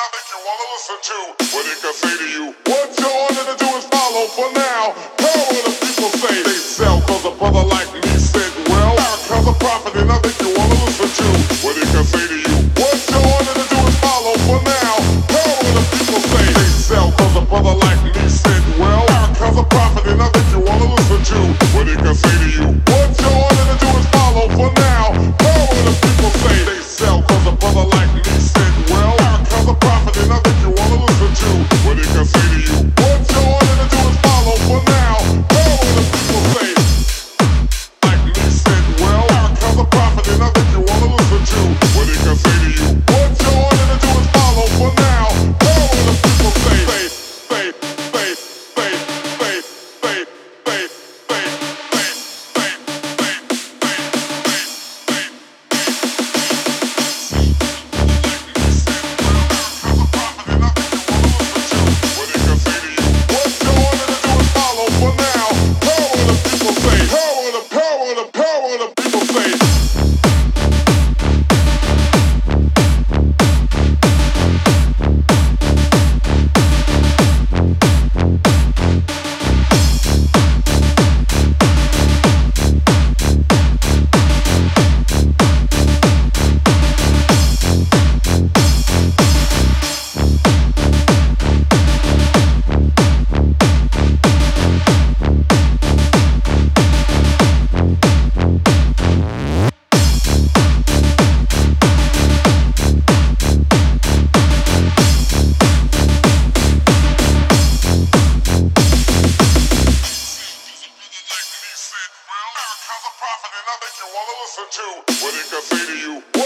I you wanna listen to what it can say to you. What you wanted to do is follow for now. Power the people say they sell, cause a brother like me said, well, cause a prophet, and I think you wanna listen to. what it can say to you.